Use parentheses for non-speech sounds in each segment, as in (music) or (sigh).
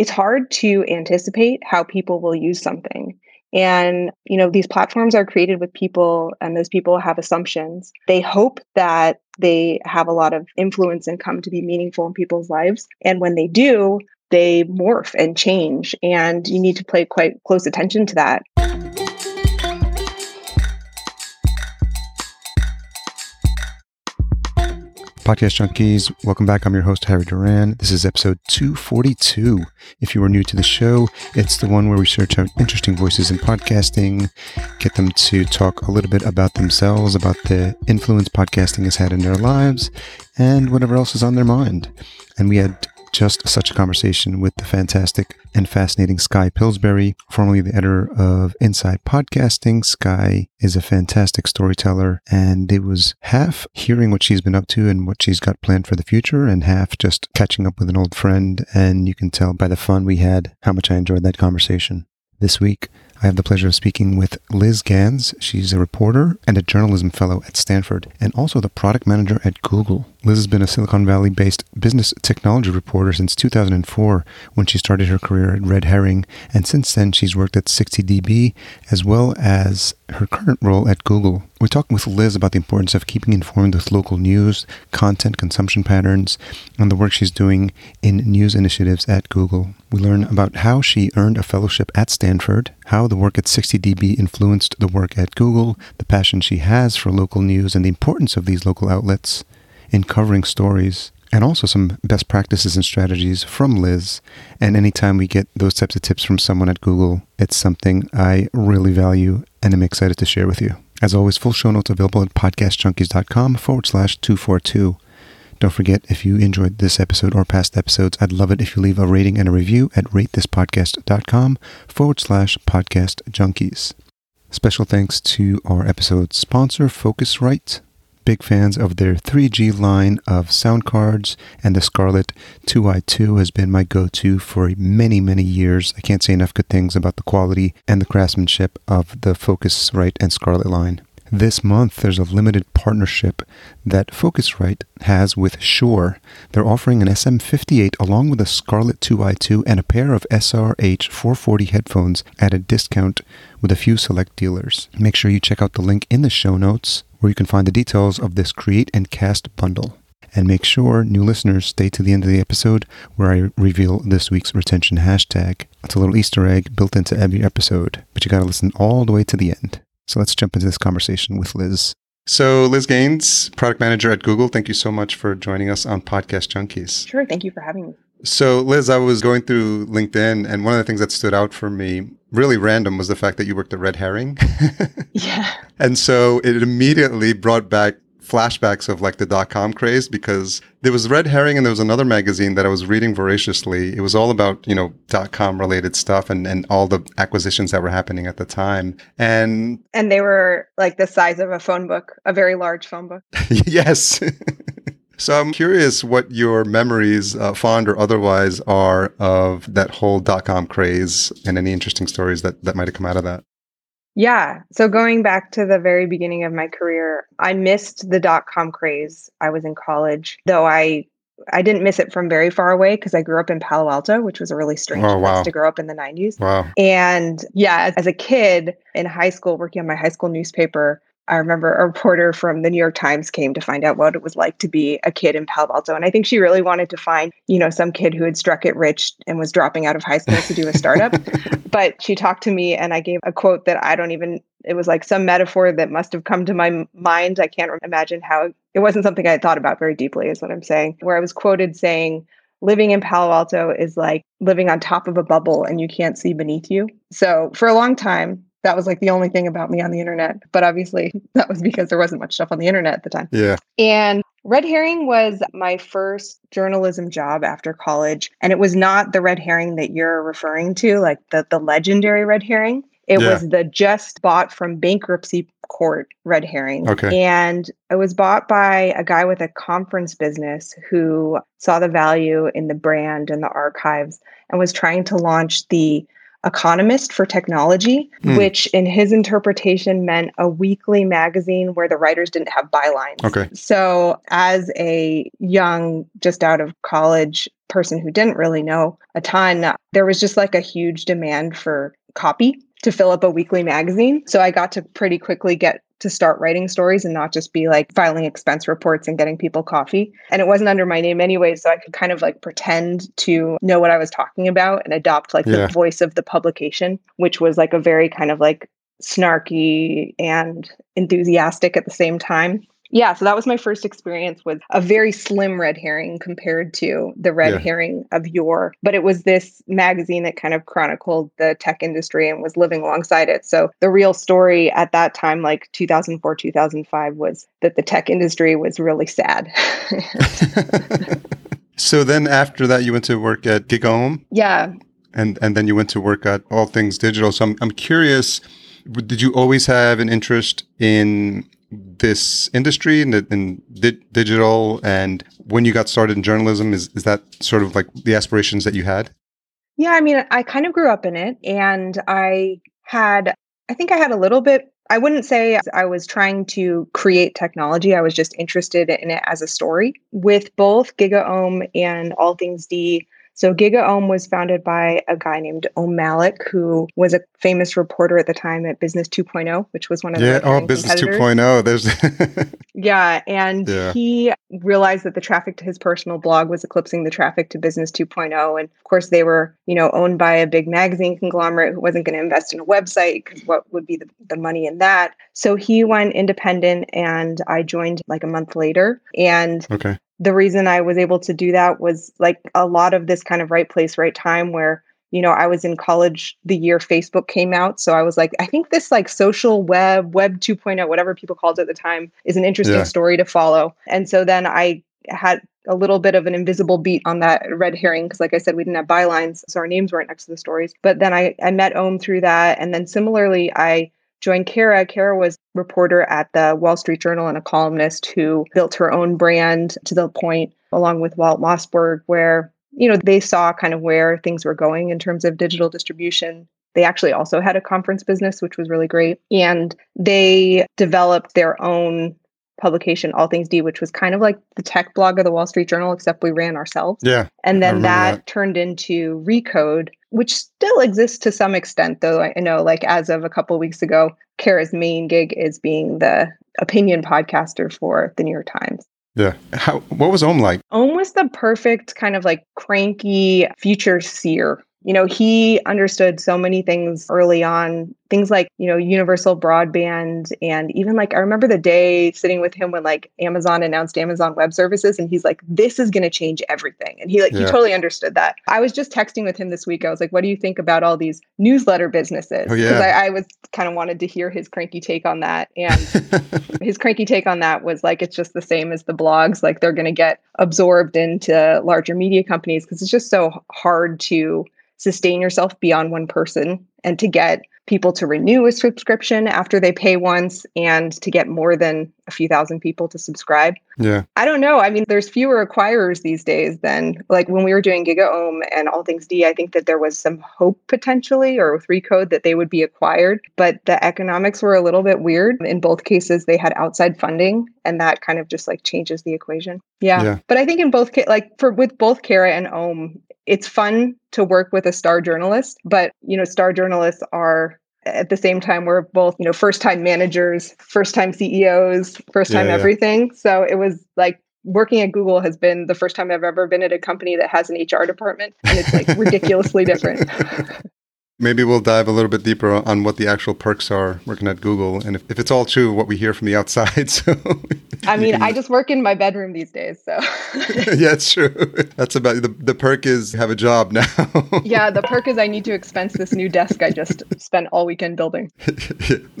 it's hard to anticipate how people will use something. And, you know, these platforms are created with people and those people have assumptions. They hope that they have a lot of influence and come to be meaningful in people's lives. And when they do, they morph and change. And you need to pay quite close attention to that. Podcast Junkies, welcome back. I'm your host, Harry Duran. This is episode 242. If you are new to the show, it's the one where we search out interesting voices in podcasting, get them to talk a little bit about themselves, about the influence podcasting has had in their lives, and whatever else is on their mind. And we had just such a conversation with the fantastic and fascinating Skye Pillsbury, formerly the editor of Inside Podcasting. Skye is a fantastic storyteller, and it was half hearing what she's been up to and what she's got planned for the future, and half just catching up with an old friend. And you can tell by the fun we had how much I enjoyed that conversation. This week, I have the pleasure of speaking with Liz Gannes. She's a reporter and a journalism fellow at Stanford, and also the product manager at Google. Liz has been a Silicon Valley based business technology reporter since 2004 when she started her career at Red Herring, and since then she's worked at 60DB as well as her current role at Google. We're talking with Liz about the importance of keeping informed with local news, content consumption patterns, and the work she's doing in news initiatives at Google. We learn about how she earned a fellowship at Stanford, how the work at 60DB influenced the work at Google, the passion she has for local news, and the importance of these local outlets in covering stories, and also some best practices and strategies from Liz. And anytime we get those types of tips from someone at Google, it's something I really value and am excited to share with you. As always, full show notes available at podcastjunkies.com forward slash 242. Don't forget, if you enjoyed this episode or past episodes, I'd love it if you leave a rating and a review at ratethispodcast.com forward slash podcast junkies. Special thanks to our episode sponsor, Focusrite. Big fans of their 3G line of sound cards, and the Scarlett 2i2 has been my go to for many, many years. I can't say enough good things about the quality and the craftsmanship of the Focusrite and Scarlett line. This month, there's a limited partnership that Focusrite has with Shure. They're offering an SM58 along with a Scarlett 2i2 and a pair of SRH 440 headphones at a discount with a few select dealers. Make sure you check out the link in the show notes where you can find the details of this Create and Cast bundle. And make sure new listeners stay to the end of the episode where I reveal this week's retention hashtag. It's a little Easter egg built into every episode, but you got to listen all the way to the end. So let's jump into this conversation with Liz. So, Liz Gannes, product manager at Google, thank you so much for joining us on Podcast Junkies. Sure. Thank you for having me. So, Liz, I was going through LinkedIn, and one of the things that stood out for me, really random, was the fact that you worked at Red Herring. (laughs) yeah. And so it immediately brought back flashbacks of like the dot com craze because there was Red Herring and there was another magazine that I was reading voraciously. It was all about, you know, dot com related stuff and, and all the acquisitions that were happening at the time. And And they were like the size of a phone book, a very large phone book. (laughs) yes. So I'm curious what your memories, uh, fond or otherwise, are of that whole dot com craze and any interesting stories that, that might have come out of that. Yeah. So going back to the very beginning of my career, I missed the dot com craze. I was in college, though I I didn't miss it from very far away because I grew up in Palo Alto, which was a really strange Oh, place to grow up in the 90s. Wow. And yeah, as, as a kid in high school, working on my high school newspaper, I remember a reporter from the New York Times came to find out what it was like to be a kid in Palo Alto. And I think she really wanted to find, you know, some kid who had struck it rich and was dropping out of high school to do a startup. (laughs) but she talked to me and I gave a quote that I don't even, it was like some metaphor that must have come to my mind. I can't imagine how it wasn't something I had thought about very deeply, is what I'm saying, where I was quoted saying, living in Palo Alto is like living on top of a bubble and you can't see beneath you. So for a long time, that was like the only thing about me on the internet. But obviously, (laughs) that was because there wasn't much stuff on the internet at the time. Yeah. And Red Herring was my first journalism job after college. And it was not the Red Herring that you're referring to, like the, the legendary Red Herring. It Yeah. was the just bought from bankruptcy court Red Herring. Okay. And it was bought by a guy with a conference business who saw the value in the brand and the archives and was trying to launch the Economist for Technology, Hmm. which in his interpretation meant a weekly magazine where the writers didn't have bylines. Okay. So, as a young, just out of college person who didn't really know a ton, there was just like a huge demand for copy to fill up a weekly magazine. So I got to pretty quickly get to start writing stories and not just be like filing expense reports and getting people coffee. And it wasn't under my name anyway, so I could kind of like pretend to know what I was talking about and adopt like yeah. the voice of the publication, which was like a very kind of like snarky and enthusiastic at the same time yeah, so that was my first experience with a very slim red herring compared to the red yeah. herring of yore. But it was this magazine that kind of chronicled the tech industry and was living alongside it. So the real story at that time, like 2004, 2005, was that the tech industry was really sad. (laughs) so then after that, you went to work at GigaOM? Yeah. And, and then you went to work at All Things Digital. So I'm, I'm curious, did you always have an interest in this industry and, in di- digital and when you got started in journalism is, is that sort of like the aspirations that you had? Yeah i mean i kind of grew up in it and i had i think i had a little bit i wouldn't say i was trying to create technology i was just interested in it as a story with both gigaom and all things d so GigaOM was founded by a guy named Om Malik, who was a famous reporter at the time at Business 2.0, which was one of yeah, the oh Business 2.0. There's (laughs) yeah, and yeah. he realized that the traffic to his personal blog was eclipsing the traffic to Business 2.0, and of course they were you know owned by a big magazine conglomerate who wasn't going to invest in a website because what would be the, the money in that? So he went independent, and I joined like a month later, and okay the reason I was able to do that was like a lot of this kind of right place, right time where, you know, I was in college the year Facebook came out. So I was like, I think this like social web, web 2.0, whatever people called it at the time, is an interesting yeah. story to follow. And so then I had a little bit of an invisible beat on that red herring because like i said we didn't have bylines so our names weren't next to the stories but then i i met om through that and then similarly i joined Kara. Kara was reporter at the Wall Street Journal and a columnist who built her own brand to the point, along with Walt Mossberg, where you know they saw kind of where things were going in terms of digital distribution. They actually also had a conference business, which was really great, and they developed their own publication, All Things D, which was kind of like the tech blog of the Wall Street Journal, except we ran ourselves. Yeah. And then that, that, turned into Recode, which still exists to some extent, though I know, like as of a couple of weeks ago, Kara's main gig is being the opinion podcaster for the New York Times. Yeah. How what was Om like? Om was the perfect kind of like cranky future seer you know, he understood so many things early on, things like, you know, universal broadband. And even like, I remember the day sitting with him when like Amazon announced Amazon Web Services, and he's like, this is going to change everything. And he like, yeah. he totally understood that. I was just texting with him this week. I was like, what do you think about all these newsletter businesses? Because oh, yeah. I, I was kind of wanted to hear his cranky take on that. And (laughs) his cranky take on that was like, it's just the same as the blogs. Like, they're going to get absorbed into larger media companies because it's just so hard to sustain yourself beyond one person and to get people to renew a subscription after they pay once and to get more than a few thousand people to subscribe. Yeah. I don't know. I mean, there's fewer acquirers these days than like when we were doing GigaOM and All Things D. I think that there was some hope potentially or with Recode that they would be acquired, but the economics were a little bit weird. In both cases, they had outside funding and that kind of just like changes the equation. Yeah. yeah. But I think in both, like for with both Kara and Om, it's fun to work with a star journalist, but you know, star journalists are at the same time we're both, you know, first time managers, first time CEOs, first time yeah, yeah. everything. So it was like working at Google has been the first time I've ever been at a company that has an HR department and it's like ridiculously different. (laughs) Maybe we'll dive a little bit deeper on what the actual perks are working at Google, and if, if it's all true, what we hear from the outside. (laughs) So, I mean, I (laughs) just work in my bedroom these days, so (laughs) yeah, it's true. That's about the the perk is have a job now. yeah, the perk is I need to expense this new desk I just spent all weekend building.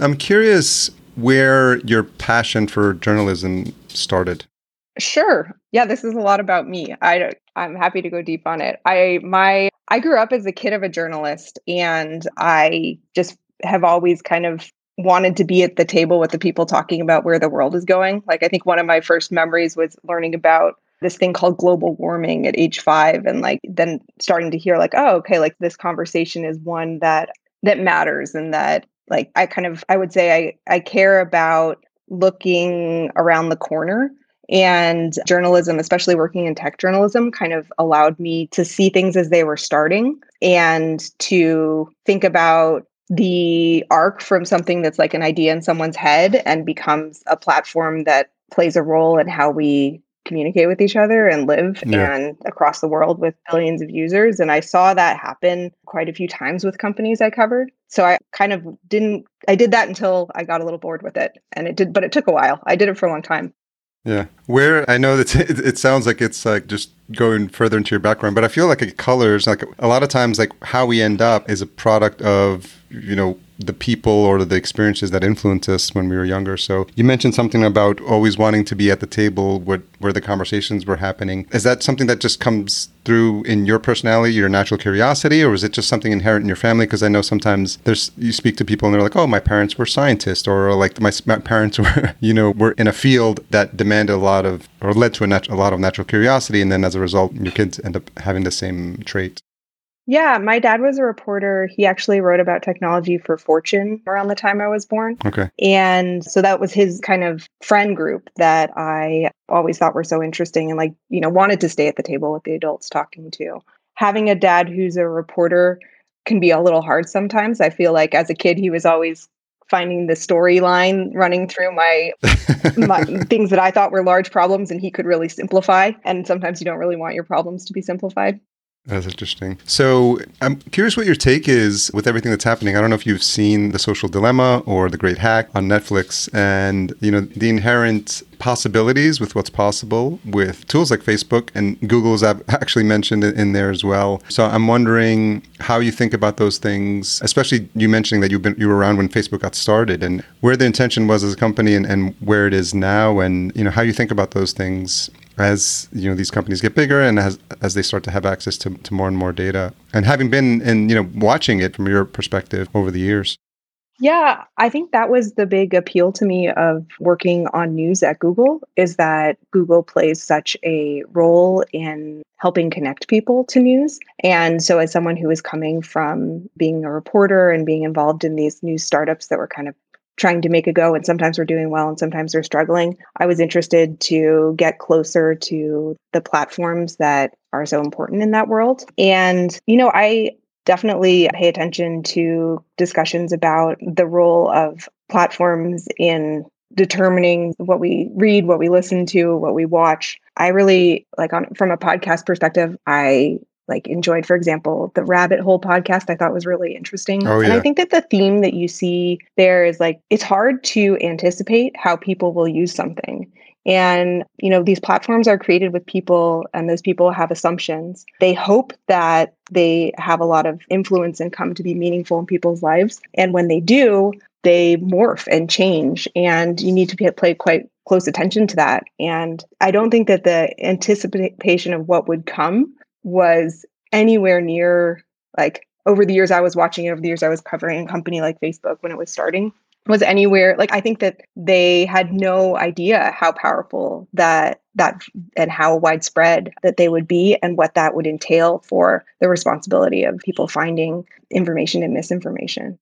I'm curious where your passion for journalism started. Sure. Yeah, this is a lot about me. I I'm happy to go deep on it. I my I grew up as a kid of a journalist and I just have always kind of wanted to be at the table with the people talking about where the world is going. Like I think one of my first memories was learning about this thing called global warming at age 5 and like then starting to hear like oh okay like this conversation is one that that matters and that like I kind of I would say I I care about looking around the corner And journalism, especially working in tech journalism, kind of allowed me to see things as they were starting and to think about the arc from something that's like an idea in someone's head and becomes a platform that plays a role in how we communicate with each other and live yeah. and across the world with billions of users. And i saw that happen quite a few times with companies i covered. So i kind of didn't i did that until i got a little bored with it. And it did but it took a while. I did it for a long time yeah. Where i know that (laughs) it, it sounds like it's like just going further into your background but i feel like it colors like a lot of times like how we end up is a product of you know the people or the experiences that influenced us when we were younger. So you mentioned something about always wanting to be at the table where, where the conversations were happening. Is that something that just comes through in your personality, your natural curiosity, or is it just something inherent in your family? Because I know sometimes there's you speak to people and they're like, "Oh, my parents were scientists," or like my, my parents (laughs) were, you know, were in a field that demanded a lot of or led to a, nat- a lot of natural curiosity, and then as a result, your kids end up having the same trait. Yeah, my dad was a reporter. He actually wrote about technology for Fortune around the time I was born. Okay. And so that was his kind of friend group that I always thought were so interesting and like, you know, wanted to stay at the table with the adults talking to. Having a dad who's a reporter can be a little hard sometimes. I feel like as a kid he was always finding the storyline running through my, my (laughs) things that I thought were large problems and he could really simplify. And sometimes you don't really want your problems to be simplified. That's interesting. So I'm curious what your take is with everything that's happening. I don't know if you've seen The Social Dilemma or The Great Hack on Netflix and, you know, the inherent possibilities with what's possible with tools like Facebook and Google is actually mentioned it in there as well. So I'm wondering how you think about those things, especially you mentioning that you've been you were around when Facebook got started and where the intention was as a company and, and where it is now and you know how you think about those things as you know these companies get bigger and as as they start to have access to, to more and more data. And having been and you know watching it from your perspective over the years. Yeah i think that was the big appeal to me of working on news at google is that google plays such a role in helping connect people to news. And so as someone who is coming from being a reporter and being involved in these news startups that were kind of trying to make a go and sometimes we're doing well and sometimes we're struggling. I was interested to get closer to the platforms that are so important in that world. And, you know, I definitely pay attention to discussions about the role of platforms in determining what we read, what we listen to, what we watch. I really like on from a podcast perspective, I like enjoyed, for example, the rabbit hole podcast I thought was really interesting. Oh, yeah. And I think that the theme that you see there is like it's hard to anticipate how people will use something. And, you know, these platforms are created with people, and those people have assumptions. They hope that they have a lot of influence and come to be meaningful in people's lives. And when they do, they morph and change. And you need to pay, play quite close attention to that. And I don't think that the anticipation of what would come was anywhere near like over the years I was watching it, over the years I was covering a company like Facebook when it was starting, was anywhere like I think that they had no idea how powerful that that and how widespread that they would be and what that would entail for the responsibility of people finding information and misinformation.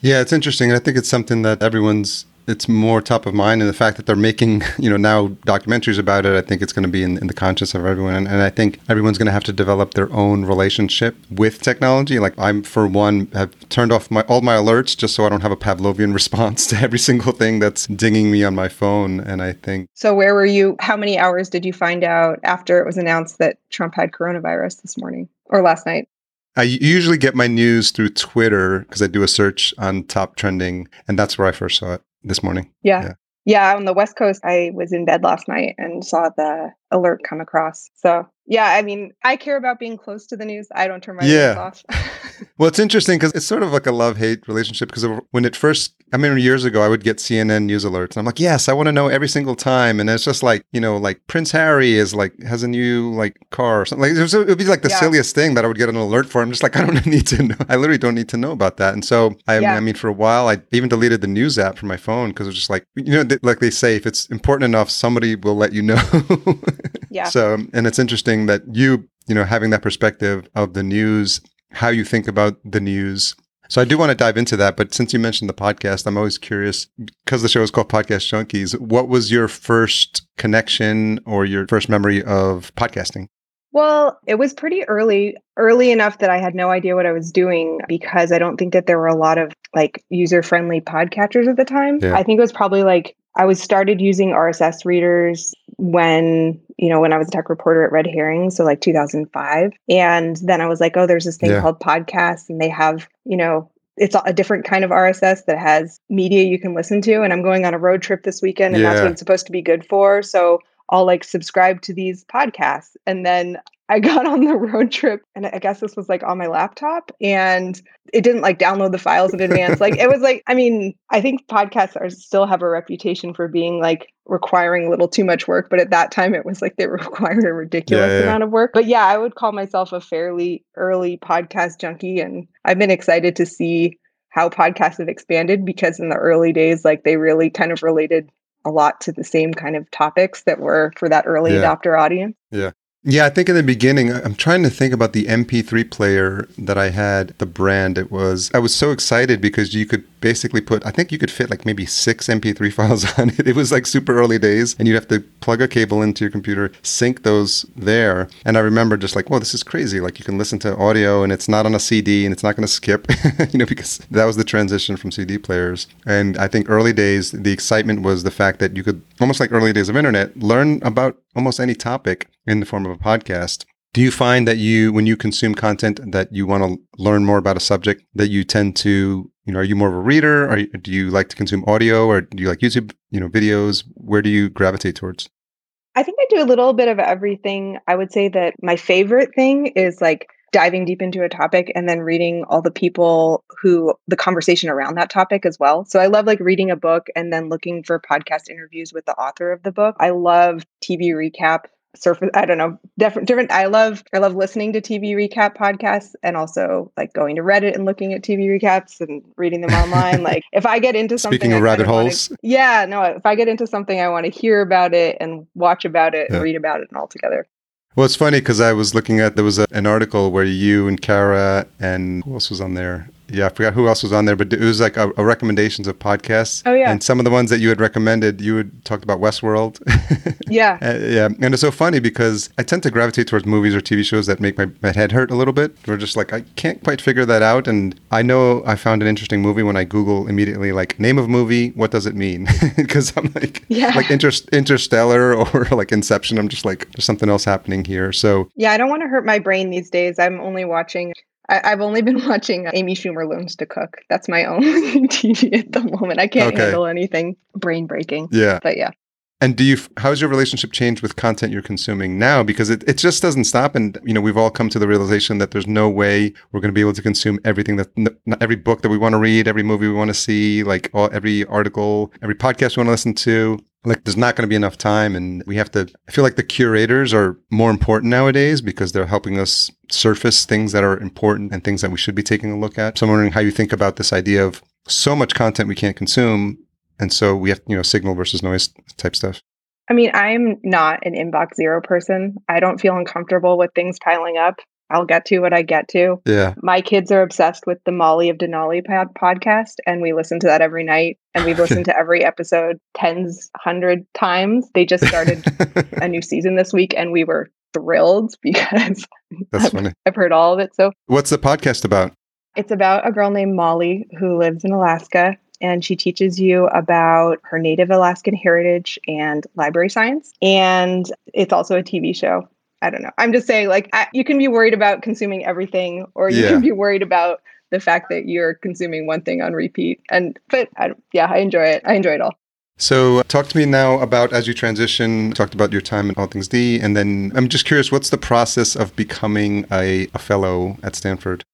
Yeah, it's interesting. I think it's something that everyone's it's more top of mind and the fact that they're making (laughs) you know now documentaries about it i think it's going to be in, in the conscience of everyone. And, and i think everyone's going to have to develop their own relationship with technology. Like i'm for one have turned off my all my alerts just so i don't have a pavlovian (laughs) response to every single thing that's dinging me on my phone. And i think so where were you how many hours did you find out after it was announced that trump had coronavirus this morning or last night? I usually get my news through Twitter because I do a search on top trending, and that's where I first saw it this morning. Yeah. yeah. Yeah, on the West Coast, I was in bed last night and saw the alert come across. So, yeah, I mean, I care about being close to the news. I don't turn my yeah. off. (laughs) well, it's interesting because it's sort of like a love hate relationship because when it first, I mean, years ago, I would get CNN news alerts and I'm like, yes, I want to know every single time. And it's just like, you know, like Prince Harry is like, has a new like car or something. Like, it would be like the yeah. silliest thing that I would get an alert for. I'm just like, I don't (laughs) need to know. I literally don't need to know about that. And so, I, yeah. I mean, for a while, I even deleted the news app from my phone because it's just like, you know, like they say, if it's important enough, somebody will let you know. (laughs) yeah. So, and it's interesting that you, you know, having that perspective of the news, how you think about the news. So I do want to dive into that, but since you mentioned the podcast, I'm always curious because the show is called Podcast Junkies. What was your first connection or your first memory of podcasting? Well, it was pretty early, early enough that I had no idea what I was doing because I don't think that there were a lot of like user friendly podcatchers at the time. Yeah. I think it was probably like I was started using RSS readers when, you know, when I was a tech reporter at Red Herring, so like 2005. And then I was like, oh, there's this thing yeah. called podcasts and they have, you know, it's a different kind of RSS that has media you can listen to. And I'm going on a road trip this weekend and yeah. that's what it's supposed to be good for. So I'll like subscribe to these podcasts. And then I got on the road trip and I guess this was like on my laptop and it didn't like download the files in advance. like it was like, I mean, I think podcasts are still have a reputation for being like requiring a little too much work, but at that time it was like they (laughs) required a ridiculous yeah, yeah. amount of work. But yeah, I would call myself a fairly early podcast junkie and I've been excited to see how podcasts have expanded because in the early days like they really kind of related a lot to the same kind of topics that were for that early yeah. adopter audience. Yeah. Yeah, I think in the beginning, I'm trying to think about the MP3 player that I had, the brand it was. I was so excited because you could basically put, I think you could fit like maybe six MP3 (laughs) files on it. It was like super early days, and you'd have to plug a cable into your computer, sync those there. And I remember just like, well, this is crazy. Like you can listen to audio and it's not on a CD and it's not going to skip, (laughs) you know, because that was the transition from CD players. And I think early days, the excitement was the fact that you could, almost like early days of internet, learn about almost any topic in the form of a podcast. Do you find that you, when you consume content, that you want to learn more about a subject, that you tend to, you know, are you more of a reader, or do you like to consume audio, or do you like YouTube, you know, videos? Where do you gravitate towards? I think I do a little bit of everything. I would say that my favorite thing is like diving deep into a topic and then reading all the people who the conversation around that topic as well. So I love like reading a book and then looking for podcast interviews with the author of the book. I love TV recap surface i don't know different different i love i love listening to tv recap podcasts and also like going to reddit and looking at tv recaps and reading them online (laughs) like if i get into something speaking of rabbit holes wanna, yeah no if i get into something i want to hear about it and watch about it yeah. and read about it and all together well, it's funny because I was looking at there was a, an article where you and Kara and who else was on there? Yeah, I forgot who else was on there, but it was like a, a, recommendations of podcasts. Oh yeah, and some of the ones that you had recommended, you had talked about Westworld. (laughs) yeah, uh, yeah, and it's so funny because I tend to gravitate towards movies or TV shows that make my, my head hurt a little bit. We're just like I can't quite figure that out, and I know I found an interesting movie when I Google immediately like name of movie, what does it mean? (laughs) Because I'm like yeah. like Inter- Interstellar (laughs) or like Inception. I'm just like there's something else happening here. So yeah, I don't want to hurt my brain these days. I'm only watching I, have only been (laughs) watching Amy Schumer Learns to Cook. That's my only (laughs) TV at the moment. I can't okay. handle anything brain breaking. Yeah. But yeah. And do you, how's your relationship changed with content you're consuming now? Because it, it just doesn't stop. And, you know, we've all come to the realization that there's no way we're going to be able to consume everything that, every book that we want to read, every movie we want to see, like all, every article, every podcast we want to listen to like there's not going to be enough time and we have to i feel like the curators are more important nowadays because they're helping us surface things that are important and things that we should be taking a look at. So i'm wondering how you think about this idea of so much content we can't consume and so we have you know signal versus noise type stuff. I mean i'm not an inbox zero person. I don't feel uncomfortable with things piling up I'll get to what I get to. Yeah. My kids are obsessed with the Molly of Denali pod- podcast, and we listen to that every night. And we've listened to every episode tens, hundred times. They just started (laughs) a new season this week, and we were thrilled (laughs) because That's I've, funny. I've heard all of it. So, what's the podcast about? It's about a girl named Molly who lives in Alaska and she teaches you about her Native Alaskan heritage and library science. And it's also a TV show. I don't know. I'm just saying, like, I, you can be worried about consuming everything, or you yeah. can be worried about the fact that you're consuming one thing on repeat. And, but I, yeah, I enjoy it. I enjoy it all. So, uh, talk to me now about as you transition, talked about your time at All Things D, and then I'm just curious, what's the process of becoming a, a fellow at Stanford?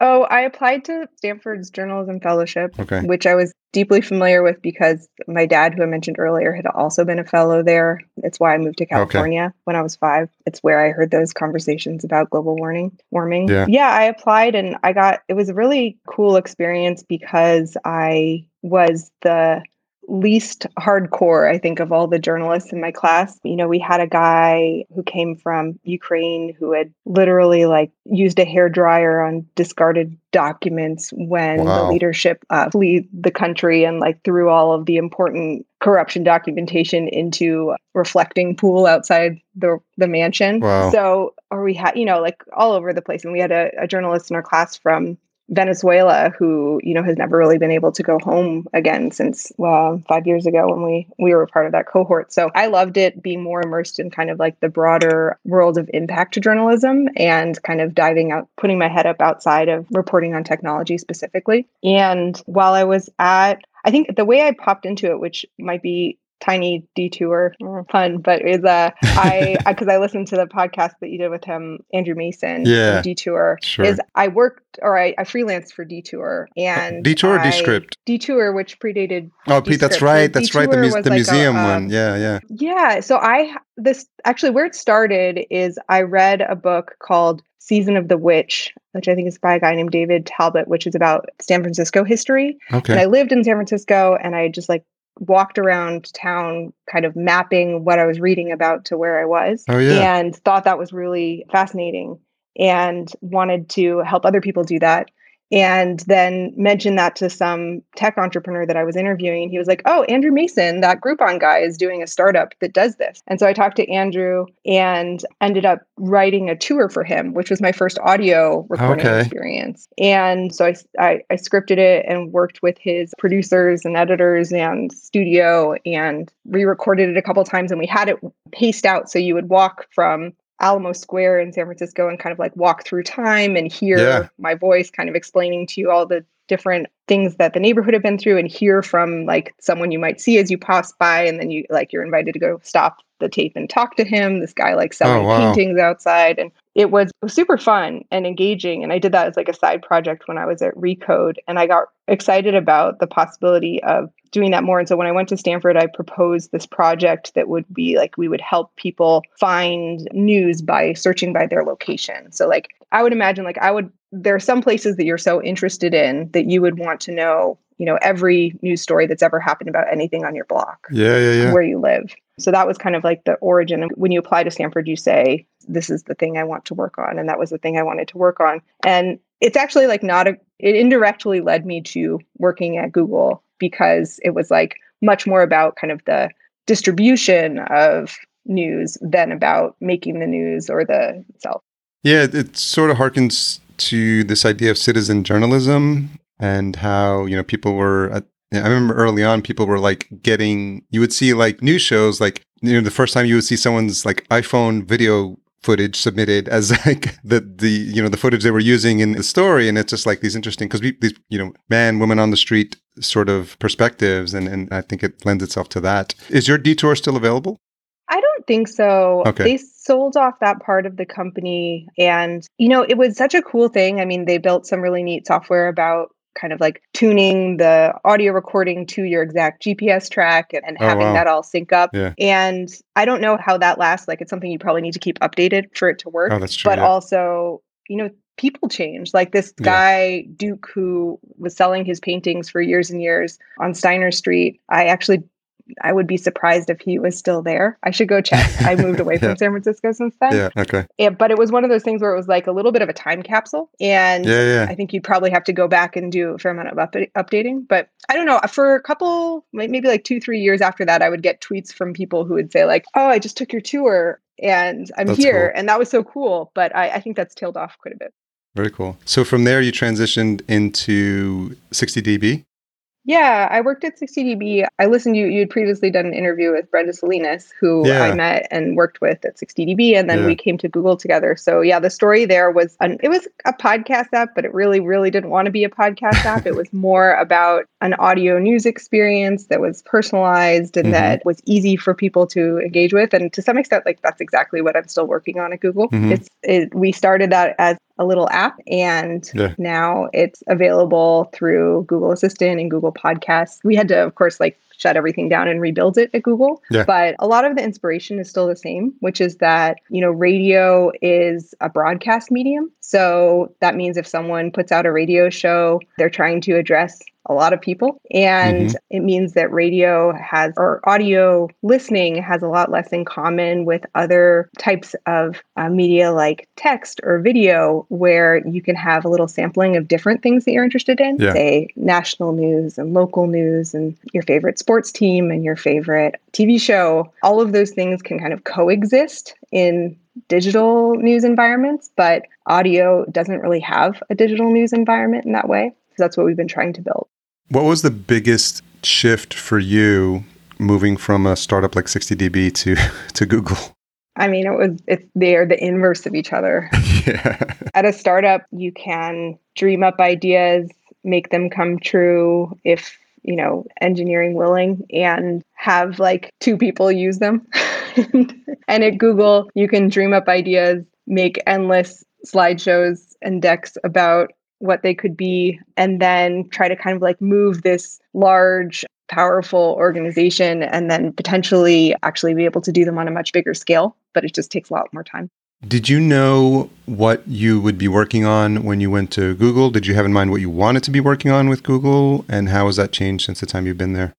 Oh, I applied to Stanford's journalism fellowship, okay. which I was deeply familiar with because my dad, who I mentioned earlier, had also been a fellow there. It's why I moved to California okay. when I was five. It's where I heard those conversations about global warming. Warming. Yeah. yeah, I applied and I got. It was a really cool experience because I was the least hardcore, I think, of all the journalists in my class. You know, we had a guy who came from Ukraine who had literally like used a hair dryer on discarded documents when wow. the leadership uh, fled the country and like threw all of the important corruption documentation into reflecting pool outside the the mansion. Wow. So, or we had, you know, like all over the place. And we had a, a journalist in our class from Venezuela, who you know has never really been able to go home again since well, five years ago when we we were part of that cohort. So I loved it being more immersed in kind of like the broader world of impact journalism and kind of diving out, putting my head up outside of reporting on technology specifically. And while I was at I think the way I popped into it, which might be tiny detour fun but is uh (laughs) i because I, I, listened to the podcast that you did with him andrew mason yeah detour sure. is i worked or i, I freelanced for detour and detour or descript detour which predated oh Pete, that's right that's right the, mu- the like museum a, um, one yeah yeah yeah so i this actually where it started is i read a book called Season of the Witch, which I think is by a guy named David Talbot, which is about San Francisco history. Okay. And I lived in San Francisco and I just like walked around town kind of mapping what I was reading about to where I was oh, yeah. and thought that was really fascinating and wanted to help other people do that and then mentioned that to some tech entrepreneur that I was interviewing. He was like, Oh, Andrew Mason, that Groupon guy, is doing a startup that does this. And so I talked to Andrew and ended up writing a tour for him, which was my first audio recording okay. experience. And so I, I, I scripted it and worked with his producers and editors and studio and re recorded it a couple times. And we had it paced out so you would walk from Alamo Square in San Francisco and kind of like walk through time and hear yeah. my voice kind of explaining to you all the different things that the neighborhood had been through and hear from like someone you might see as you pass by and then you like you're invited to go stop the tape and talk to him this guy like oh, selling oh, wow. paintings outside and it was super fun and engaging and i did that as like a side project when i was at recode and i got excited about the possibility of doing that more. And so when i went to stanford i proposed this project that would be like we would help people find news by searching by their location. So like i would imagine like i would there are some places that you're so interested in that you would want to know you know every news story that's ever happened about anything on your block yeah yeah yeah. where you live. So that was kind of like the origin. When you apply to stanford you say this is the thing i want to work on and that was the thing i wanted to work on. And it's actually like not a it indirectly led me to working at google because it was like much more about kind of the distribution of news than about making the news or the itself. Yeah it sort of harkens to this idea of citizen journalism and how you know people were at, I remember early on people were like getting you would see like news shows like you know the first time you would see someone's like iPhone video footage submitted as (laughs) like the the you know the footage they were using in the story and it's just like these interesting because we these you know man woman on the street sort of perspectives and and I think it lends itself to that. Is your detour still available? I don't think so. Okay. They sold off that part of the company. And, you know, it was such a cool thing. I mean, they built some really neat software about kind of like tuning the audio recording to your exact GPS track and, and oh, having wow. that all sync up. Yeah. And I don't know how that lasts. Like, it's something you probably need to keep updated for it to work. Oh, that's true. But yeah. also, you know, people change. Like this guy, yeah. Duke, who was selling his paintings for years and years on Steiner Street. I actually I would be surprised if he was still there. I should go check. I moved away (laughs) from San Francisco since then. Yeah. Okay. Yeah, but it was one of those things where it was like a little bit of a time capsule, and yeah, yeah. I think you'd probably have to go back and do a fair amount of up- updating. But I don't know. For a couple, maybe like two, three years after that, I would get tweets from people who would say like, "Oh, I just took your tour." And I'm that's here, cool. and that was so cool. But I, I think that's tailed off quite a bit. Very cool. So from there, you transitioned into 60dB. Yeah, I worked at 60dB. I listened you you had previously done an interview with Brenda Salinas, who yeah. I met and worked with at 60dB, and then yeah. we came to Google together. So yeah, the story there was an, it was a podcast app, but it really really didn't want to be a podcast app. It was (laughs) more about an audio news experience that was personalized and mm-hmm. that was easy for people to engage with. And to some extent, like that's exactly what I'm still working on at Google. Mm-hmm. It's it, we started that as a little app and yeah. now it's available through Google Assistant and Google Podcasts. We had to, of course, like shut everything down and rebuild it at Google. Yeah. But a lot of the inspiration is still the same, which is that, you know, radio is a broadcast medium. So that means if someone puts out a radio show, they're trying to address a lot of people. And mm-hmm. it means that radio has, or audio listening has a lot less in common with other types of uh, media like text or video, where you can have a little sampling of different things that you're interested in, yeah. say national news and local news and your favorite sports team and your favorite TV show. All of those things can kind of coexist in digital news environments, but audio doesn't really have a digital news environment in that way. So that's what we've been trying to build. What was the biggest shift for you moving from a startup like 60dB to (laughs) to Google? I mean, it was it's they're the inverse of each other. (laughs) yeah. At a startup, you can dream up ideas, make them come true if, you know, engineering willing and have like two people use them. (laughs) and at Google, you can dream up ideas, make endless slideshows and decks about what they could be, and then try to kind of like move this large, powerful organization and then potentially actually be able to do them on a much bigger scale. But it just takes a lot more time. Did you know what you would be working on when you went to Google? Did you have in mind what you wanted to be working on with Google? And how has that changed since the time you've been there?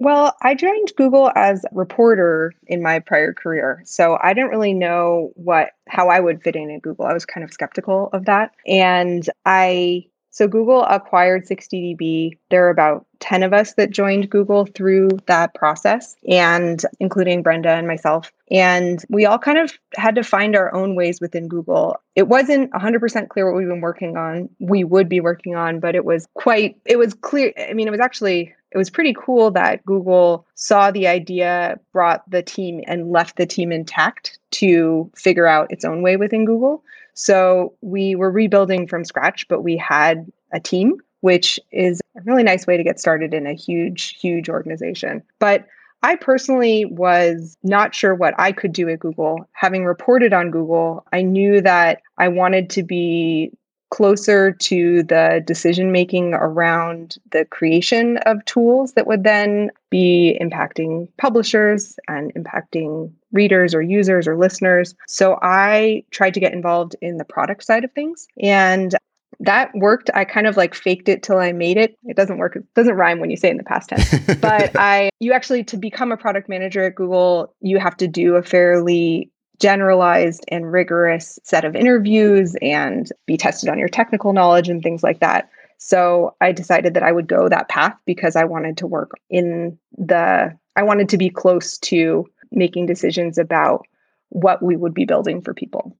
Well, I joined Google as a reporter in my prior career. So I didn't really know what how I would fit in at Google. I was kind of skeptical of that. And I so Google acquired 60dB. There are about 10 of us that joined Google through that process, and including Brenda and myself. And we all kind of had to find our own ways within Google. It wasn't 100% clear what we've been working on, we would be working on, but it was quite, it was clear. I mean, it was actually it was pretty cool that Google saw the idea, brought the team, and left the team intact to figure out its own way within Google. So we were rebuilding from scratch, but we had a team, which is a really nice way to get started in a huge, huge organization. But I personally was not sure what I could do at Google. Having reported on Google, I knew that I wanted to be closer to the decision making around the creation of tools that would then be impacting publishers and impacting readers or users or listeners. So I tried to get involved in the product side of things. And that worked. I kind of like faked it till I made it. It doesn't work. It doesn't rhyme when you say it in the past tense. (laughs) but I you actually to become a product manager at Google, you have to do a fairly generalized and rigorous set of interviews and be tested on your technical knowledge and things like that. So I decided that I would go that path because I wanted to work in the, I wanted to be close to making decisions about what we would be building for people.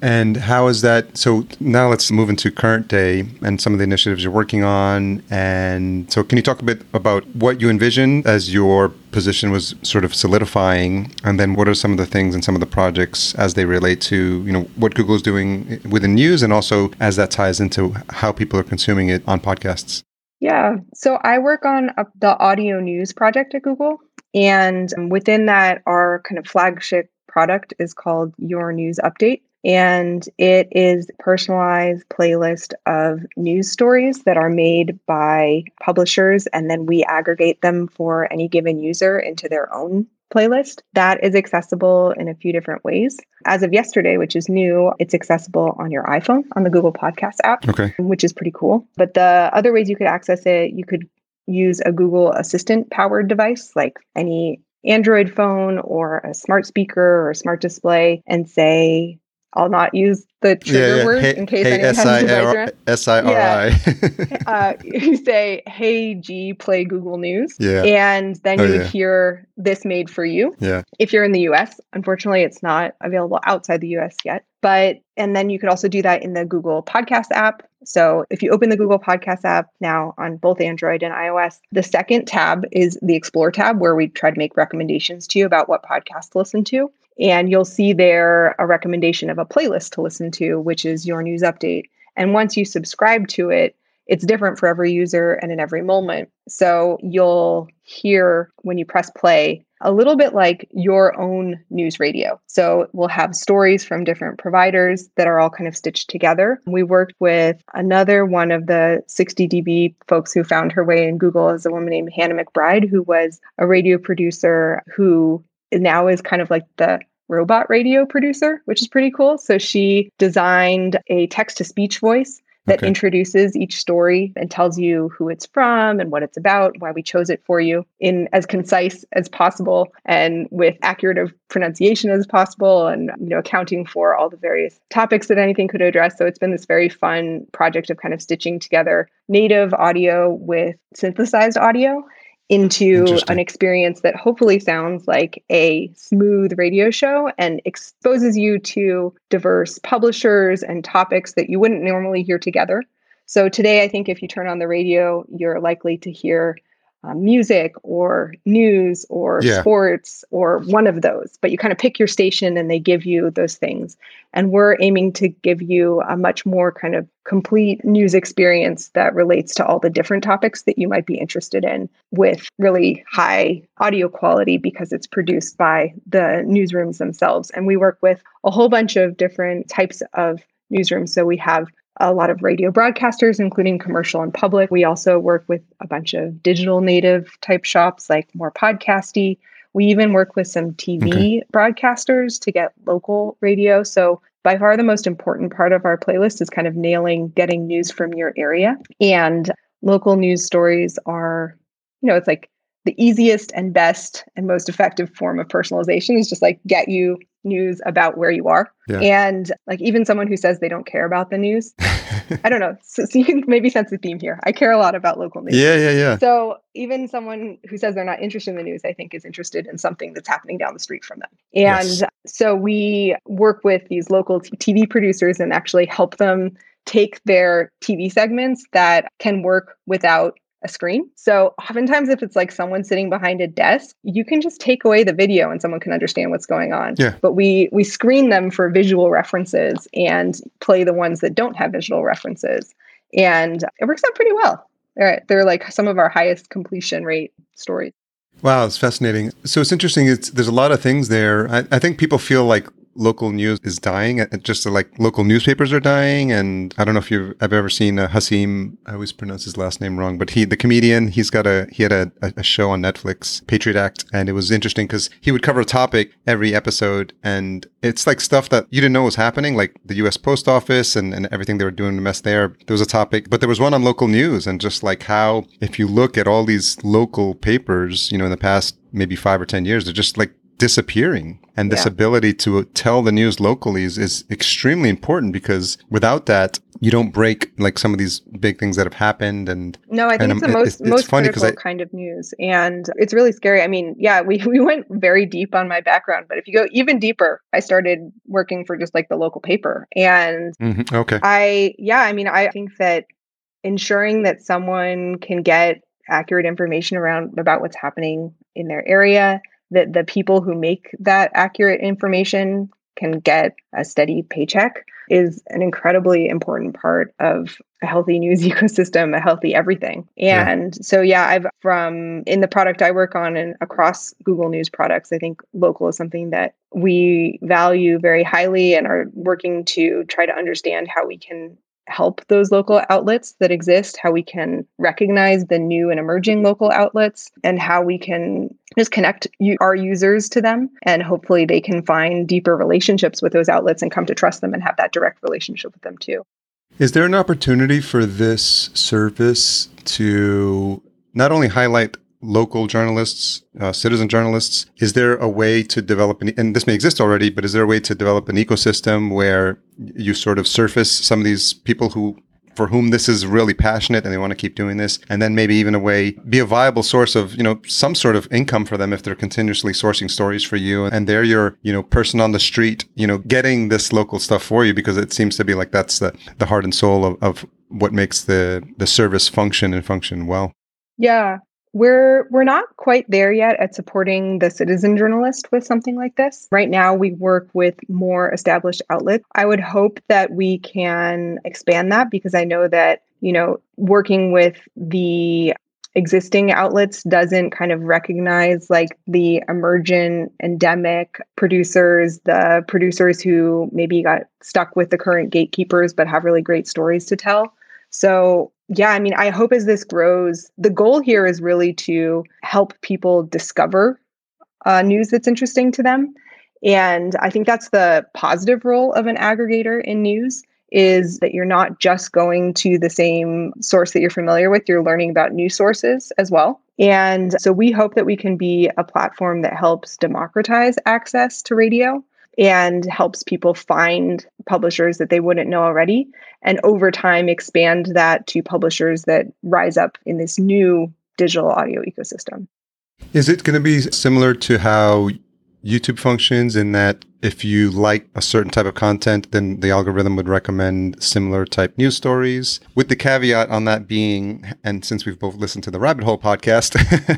And how is that? So now let's move into current day and some of the initiatives you're working on. And so, can you talk a bit about what you envision as your position was sort of solidifying, and then what are some of the things and some of the projects as they relate to you know what Google is doing within news, and also as that ties into how people are consuming it on podcasts. Yeah. So I work on a, the audio news project at Google. And within that, our kind of flagship product is called Your News Update and it is personalized playlist of news stories that are made by publishers and then we aggregate them for any given user into their own playlist. That is accessible in a few different ways. As of yesterday which is new it's accessible on your iphone on the google podcast app okay. which is pretty cool. But the other ways you could access it you could use a google assistant powered device like any android phone or a smart speaker or a smart display and say I'll not use the trigger yeah, yeah. word hey, in case hey, anyone has S-I-R-I. Yeah. (laughs) uh, you say, hey, G, play Google News. Yeah. And then oh, you would hear this made for you. Yeah. If you're in the US, unfortunately, it's not available outside the US yet. But, and then you could also do that in the Google Podcast app. So if you open the Google Podcast app now on both Android and iOS, the second tab is the Explore tab where we try to make recommendations to you about what podcast to listen to. And you'll see there a recommendation of a playlist to listen to, which is your news update. And once you subscribe to it, it's different for every user and in every moment. So you'll hear when you press play a little bit like your own news radio. So we'll have stories from different providers that are all kind of stitched together. We worked with another one of the 60dB folks who found her way in Google is a woman named Hannah McBride, who was a radio producer who now is kind of like the robot radio producer, which is pretty cool. So she designed a text to speech voice that okay. introduces each story and tells you who it's from and what it's about, why we chose it for you in as concise as possible and with accurate of pronunciation as possible and you know accounting for all the various topics that anything could address. So it's been this very fun project of kind of stitching together native audio with synthesized audio into an experience that hopefully sounds like a smooth radio show and exposes you to diverse publishers and topics that you wouldn't normally hear together. So, today, I think if you turn on the radio, you're likely to hear uh, music or news or yeah. sports or one of those, but you kind of pick your station and they give you those things. And we're aiming to give you a much more kind of complete news experience that relates to all the different topics that you might be interested in with really high audio quality because it's produced by the newsrooms themselves. And we work with a whole bunch of different types of newsrooms. So we have a lot of radio broadcasters, including commercial and public. We also work with a bunch of digital native type shops, like more podcasty. We even work with some TV okay. broadcasters to get local radio. So by far the most important part of our playlist is kind of nailing getting news from your area. And local news stories are, you know, it's like the easiest and best and most effective form of personalization is just like get you news about where you are. Yeah. And like even someone who says they don't care about the news, (laughs) I don't know. So, so, you can maybe sense the theme here. I care a lot about local news. Yeah, yeah, yeah. So even someone who says they're not interested in the news, I think is interested in something that's happening down the street from them. And yes. so we work with these local TV producers and actually help them take their TV segments that can work without a screen. So oftentimes if it's like someone sitting behind a desk, you can just take away the video and someone can understand what's going on. Yeah. But we we screen them for visual references and play the ones that don't have visual references. And it works out pretty well. They're, they're like some of our highest completion rate stories. Wow, it's fascinating. So it's interesting. It's there's a lot of things there. I, I think people feel like local news is dying. Just like local newspapers are dying. And I don't know if you've I've ever seen uh, Hasim. I always pronounce his last name wrong, but he, the comedian, he's got a he had a, a show on Netflix, Patriot Act, and it was interesting because he would cover a topic every episode, and it's like stuff that you didn't know was happening, like the U.S. Post Office and, and everything they were doing to mess there. There was a topic, but there was one on local news and just like how if you look at all these local papers, you know, in the past maybe five or ten years, they're just like disappearing. And this yeah. ability to tell the news locally is, is extremely important because without that, you don't break like some of these big things that have happened. And no, I think it's the most it's, most critical I, kind of news, and it's really scary. I mean, yeah, we (laughs) we went very deep on my background, but if you go even deeper, I started working for just like the local paper, and mm-hmm. okay, I yeah, I mean, I think that ensuring that someone can get accurate information around about what's happening in their area that the people who make that accurate information can get a steady paycheck is an incredibly important part of a healthy news (laughs) ecosystem, a healthy everything. And yeah. so, yeah, I've from in the product I work on and across Google News products, I think local is something that we value very highly and are working to try to understand how we can help those local outlets that exist, how we can recognize the new and emerging local outlets, and how we can just connect our users to them. And hopefully, they can find deeper relationships with those outlets and come to trust them and have that direct relationship with them too. Is there an opportunity for this service to not only highlight local journalists, uh, citizen journalists? Is there a way to develop, an, and this may exist already, but is there a way to develop an ecosystem where you sort of surface some of these people who for whom this is really passionate and they want to keep doing this? And then maybe even a way be a viable source of you know some sort of income for them if they're continuously sourcing stories for you and they're your you know person on the street you know getting this local stuff for you because it seems to be like that's the the heart and soul of, of what makes the the service function and function well. Yeah we're we're not quite there yet at supporting the citizen journalist with something like this. Right now we work with more established outlets. I would hope that we can expand that because I know that, you know, working with the existing outlets doesn't kind of recognize like the emergent endemic producers, the producers who maybe got stuck with the current gatekeepers but have really great stories to tell. So yeah, I mean, I hope as this grows, the goal here is really to help people discover uh, news that's interesting to them. And I think that's the positive role of an aggregator in news is that you're not just going to the same source that you're familiar with, you're learning about new sources as well. And so we hope that we can be a platform that helps democratize access to radio and helps people find publishers that they wouldn't know already. And over time, expand that to publishers that rise up in this new digital audio ecosystem. Is it going to be similar to how YouTube functions in that if you like a certain type of content, then the algorithm would recommend similar type news stories. With the caveat on that being, and since we've both listened to the Rabbit Hole podcast,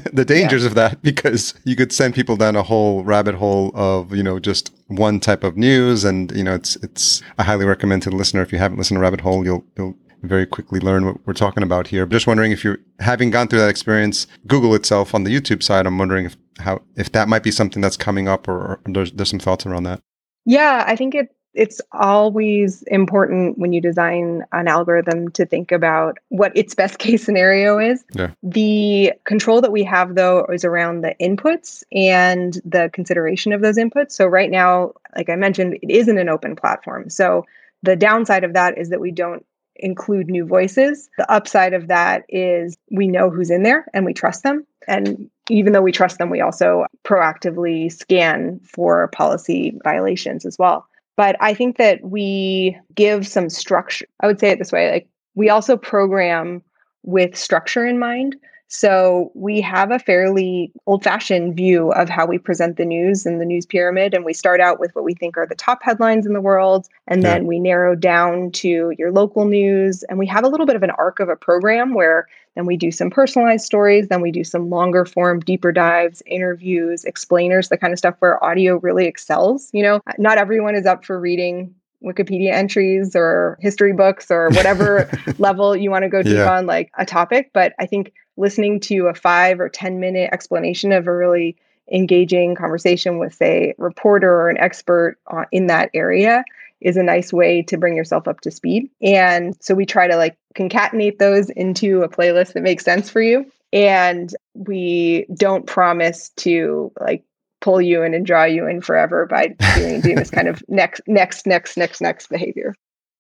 (laughs) the dangers yeah. of that because you could send people down a whole rabbit hole of you know just one type of news, and you know it's it's I highly recommend to the listener if you haven't listened to Rabbit Hole, you'll you'll very quickly learn what we're talking about here. Just wondering if you're having gone through that experience, Google itself on the YouTube side. I'm wondering if how if that might be something that's coming up, or, or there's, there's some thoughts around that. Yeah, I think it it's always important when you design an algorithm to think about what its best case (laughs) scenario is. Yeah. The control that we have though is around the inputs and the consideration of those inputs. So right now, like I mentioned, it isn't an open platform. So the downside of that is that we don't include new voices. The upside of that is we know who's in there and we trust them. And even though we trust them, we also proactively scan for policy violations as well. But I think that we give some structure. I would say it this way like, we also program with structure in mind. So we have a fairly old fashioned view of how we present the news in the news pyramid. And we start out with what we think are the top headlines in the world. And yeah. then we narrow down to your local news. And we have a little bit of an arc of a program where then we do some personalized stories. Then we do some longer form, deeper dives, interviews, explainers, the kind of stuff where audio really excels. You know, uh, not everyone is up for reading Wikipedia entries or history books or whatever (laughs) level you want to go deep yeah. on like a topic. But I think listening to a five or 10 minute explanation of a really engaging conversation with, say, a reporter or an expert in that area is a nice way to bring yourself up to speed. And so we try to like concatenate those into a playlist that makes sense for you. And we don't promise to like pull you in and draw you in forever by doing, doing this kind of (laughs) next, next, next, next, next behavior.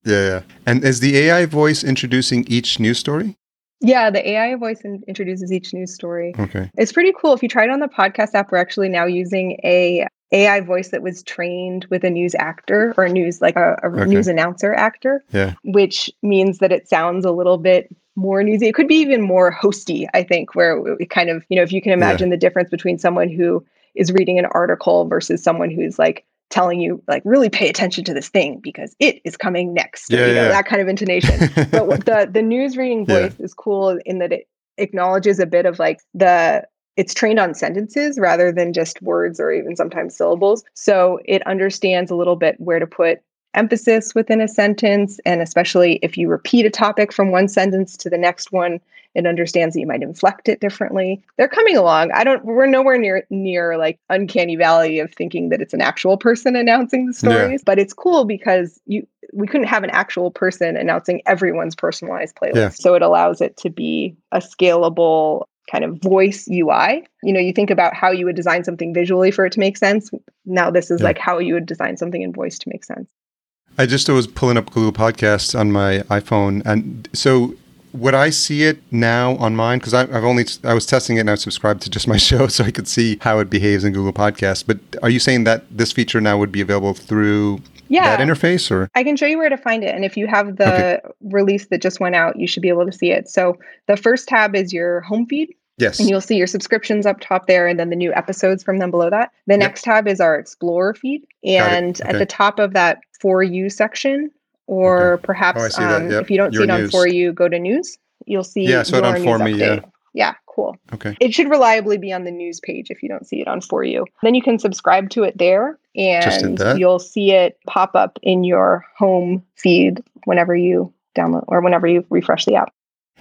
Yeah, yeah. And is the AI voice introducing each news story? Yeah, the AI voice in- introduces each news story. Okay. It's pretty cool. If you try it on the podcast app, we're actually now using a AI voice that was trained with a news actor or a news like a, a okay. news announcer actor. Yeah. Which means that it sounds a little bit more newsy. It could be even more hosty, I think, where it kind of, you know, if you can imagine yeah. the difference between someone who is reading an article versus someone who's like telling you like really pay attention to this thing because it is coming next yeah, you yeah. know that kind of intonation but (laughs) the the news reading voice yeah. is cool in that it acknowledges a bit of like the it's trained on sentences rather than just words or even sometimes syllables so it understands a little bit where to put emphasis within a sentence and especially if you repeat a topic from one sentence to the next one it understands that you might inflect it differently. They're coming along. I don't we're nowhere near near like uncanny valley of thinking that it's an actual person announcing the stories, yeah. but it's cool because you we couldn't have an actual person announcing everyone's personalized playlist. Yeah. So it allows it to be a scalable kind of voice UI. You know, you think about how you would design something visually for it to make sense. Now this is yeah. like how you would design something in voice to make sense. I just was pulling up Google Podcasts on my iPhone, and so would I see it now on mine? Because I've only I was testing it and I subscribed to just my (laughs) show, so I could see how it behaves in Google Podcasts. But are you saying that this feature now would be available through yeah. that interface, or I can show you where to find it. And if you have the okay. release that just went out, you should be able to see it. So the first tab is your home feed. Yes. And you'll see your subscriptions up top there and then the new episodes from them below that. The yep. next tab is our Explorer feed. And okay. at the top of that For You section, or okay. perhaps oh, um, yep. if you don't your see it on for you, go to news. You'll see yeah, so on for me, yeah. Yeah, cool. Okay. It should reliably be on the news page if you don't see it on for you. Then you can subscribe to it there and you'll see it pop up in your home feed whenever you download or whenever you refresh the app.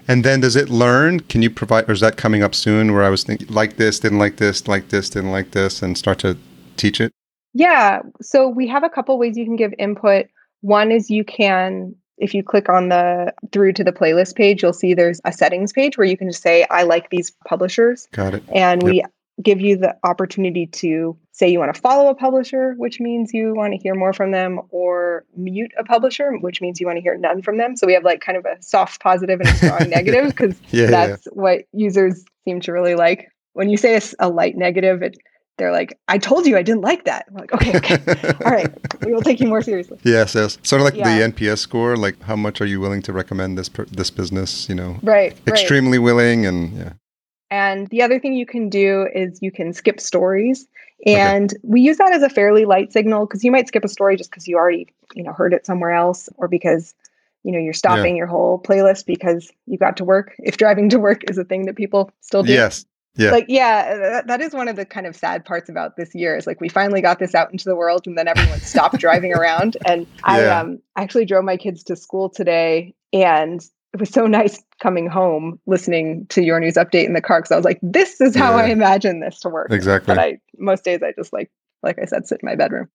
And then does it learn? Can you provide or is that coming up soon where I was thinking like this, didn't like this, like this, didn't like this and start to teach it? Yeah. So we have a couple ways you can give input. One is you can, if you click on the through to the playlist page, you'll see there's a settings page where you can just say, I like these publishers. Got it. And yep. we give you the opportunity to say you want to follow a publisher, which means you want to hear more from them, or mute a publisher, which means you want to hear none from them. So we have like kind of a soft positive and a strong (laughs) negative because (laughs) Yeah, yeah, that's what users seem to really like. When you say a light negative, it, they're like, I told you I didn't like that. I'm like, okay, okay. (laughs) All right. We will take you more seriously. Yes, yes. Sort of like Yeah. the NPS score. Like, how much are you willing to recommend this per- this business? You know, Right. right. extremely willing, and yeah, And the other thing you can do is you can skip stories. And we use that as a fairly light signal because you might skip a story just because you already, you know, heard it somewhere else or because, you know, you're stopping your whole playlist because you got to work. If driving to work is a thing that people still do. yes, yeah. Like, yeah, that, that is one of the kind of sad parts about this year is like we finally got this out into the world and then everyone stopped driving around. And I um actually drove my kids to school today and it was so nice coming home listening to your news update in the car because I was like, this is how I imagine this to work. Exactly. But I most days I just like like I said, sit in my bedroom.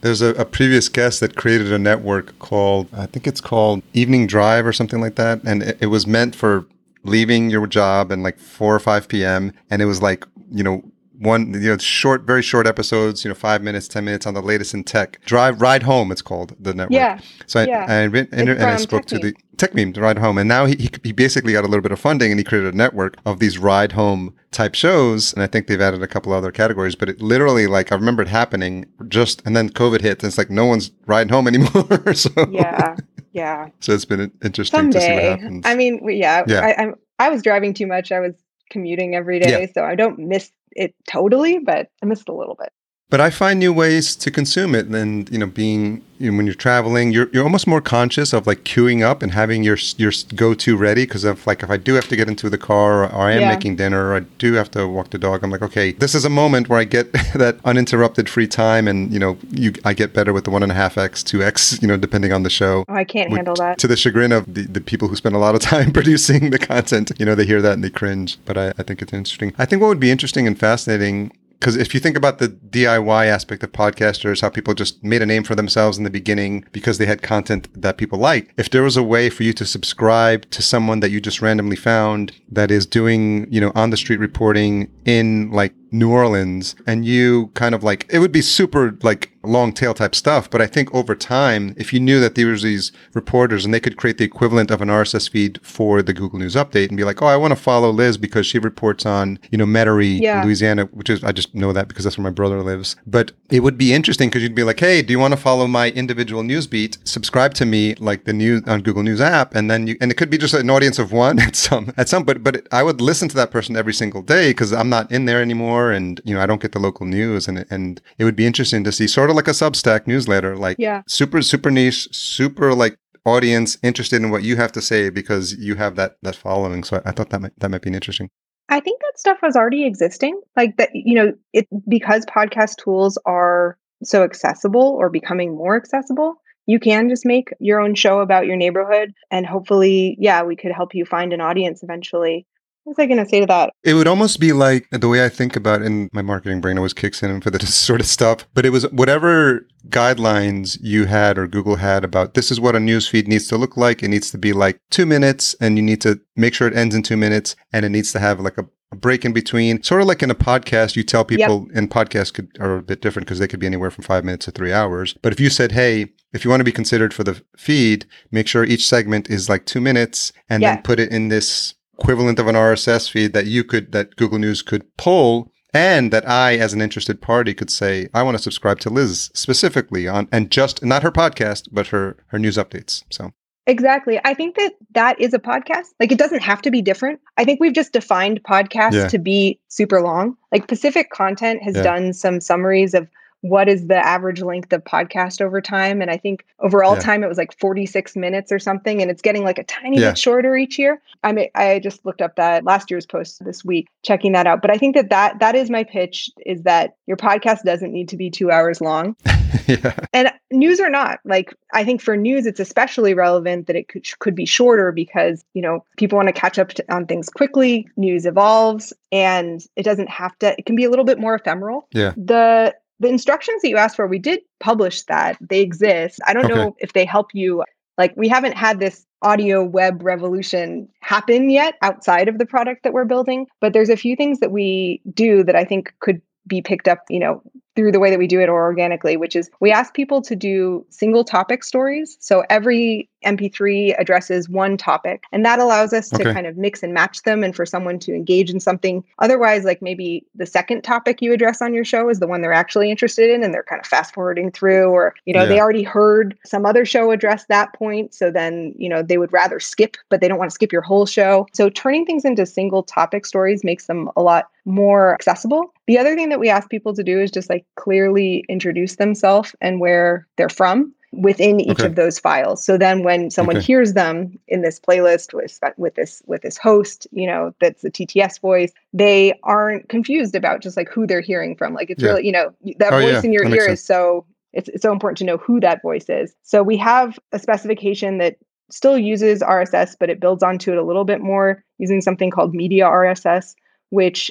There's a, a previous guest that created a network called, I think it's called Evening Drive or something like that. And it, it was meant for leaving your job and like 4 or 5 p.m. And it was like, you know, one, you know, short, very short episodes, you know, five minutes, 10 minutes on the latest in tech. Drive, Ride Home, it's called, the network. Yeah. So I, yeah. I, re- and, and I spoke to the Techmeme to Ride Home, and now he, he basically got a little bit of funding, and he created a network of these Ride Home type shows, and I think they've added a couple other categories. But it literally, like, I remember it happening just, and then COVID hit, and it's like no one's riding home anymore. (laughs) so Yeah. Yeah. (laughs) so it's been interesting to see what happens. I mean, yeah, Yeah. I, I'm I was driving too much. I was commuting every day, so I don't miss it totally, but I missed a little bit. But I find new ways to consume it, and you know, being you know, when you're traveling, you're you're almost more conscious of like queuing up and having your your go to ready. Because of like, if I do have to get into the car, or, I am Yeah. making dinner, or I do have to walk the dog, I'm like, okay, this is a moment where I get (laughs) that uninterrupted free time, and you know, you I get better with the one and a half x, two x, you know, depending on the show. Oh, I can't Which- handle that. To the chagrin of the, the people who spend a lot of (laughs) time producing the content, you know, they hear that and they cringe. But I, I think it's interesting. I think what would be interesting and fascinating because if you think about the DIY aspect of podcasters, how people just made a name for themselves in the beginning because they had content that people like. If there was a way for you to subscribe to someone that you just randomly found that is doing, you know, on the street reporting in like New Orleans and you kind of like it would be super like long tail type stuff but I think over time if you knew that there was these reporters and they could create the equivalent of an RSS feed for the Google News update and be like oh I want to follow Liz because she reports on you know Metairie Yeah. Louisiana which is I just know that because that's where my brother lives but it would be interesting because you'd be like hey do you want to follow my individual news beat subscribe to me like the news on Google News app and then you and it could be just an audience of one (laughs) at some at some but but I would listen to that person every single day because I'm not in there anymore and you know I don't get the local news and and it would be interesting to see sort of like a Substack newsletter like Yeah. super super niche super like audience interested in what you have to say because you have that that following so I, I thought that might that might be interesting I think that stuff was already existing. Like that, you know, it because podcast tools are so accessible or becoming more accessible. You can just make your own show about your neighborhood, and hopefully, yeah, we could help you find an audience eventually. What was I going to say to that? It would almost be like the way I think about in my marketing brain always kicks in for this (laughs) sort of stuff. But it was whatever guidelines you had or Google had about this is what a news feed needs to look like. It needs to be like two minutes and you need to make sure it ends in two minutes and it needs to have like a, break in between. Sort of like in a podcast, you tell people and podcasts could are a bit different because they could be anywhere from five minutes to three hours. But if you said, hey, if you want to be considered for the feed, make sure each segment is like two minutes and Yeah. then put it in this equivalent of an RSS feed that you could that Google News could pull and that I as an interested party could say I want to subscribe to Liz specifically on and just not her podcast but her her news updates. So Exactly. I think that that is a podcast. Like it doesn't have to be different. I think we've just defined podcasts Yeah. to be super long. Like Pacific Content has Yeah. done some summaries of what is the average length of podcast over time and I think overall Yeah. time it was like 46 minutes or something and it's getting like a tiny Yeah. bit shorter each year. I mean I just looked up that last year's post this week checking that out. But I think that that that is my pitch is that your podcast doesn't need to be 2 hours long (laughs) yeah. and news or not like i think for news it's especially relevant that it could, could be shorter because you know people want to catch up to, on things quickly news evolves and it doesn't have to it can be a little bit more ephemeral Yeah. the the instructions that you asked for we did publish that they exist i don't Okay. know if they help you Like we haven't had this audio web revolution happen yet outside of the product that we're building, but there's a few things that we do that I think could be picked up, you know, through the way that we do it or organically, which is we ask people to do single topic stories. So every MP3 addresses one topic, and that allows us to kind of mix and match them and for someone to engage in something. Otherwise, like maybe the second topic you address on your show is the one they're actually interested in and they're kind of fast forwarding through, or, you know, they already heard some other show address that point. So then, you know, they would rather skip, but they don't want to skip your whole show. So turning things into single topic stories makes them a lot more accessible. The other thing that we ask people to do is just like clearly introduce themselves and where they're from within each Okay. of those files. So then when someone Okay. hears them in this playlist with with this with this host, you know, that's the TTS voice, they aren't confused about just like who they're hearing from. Like it's Yeah. really, you know, that Oh, voice yeah. in your That ear is so it's, it's so important to know who that voice is. So we have a specification that still uses RSS, but it builds onto it a little bit more using something called Media RSS, which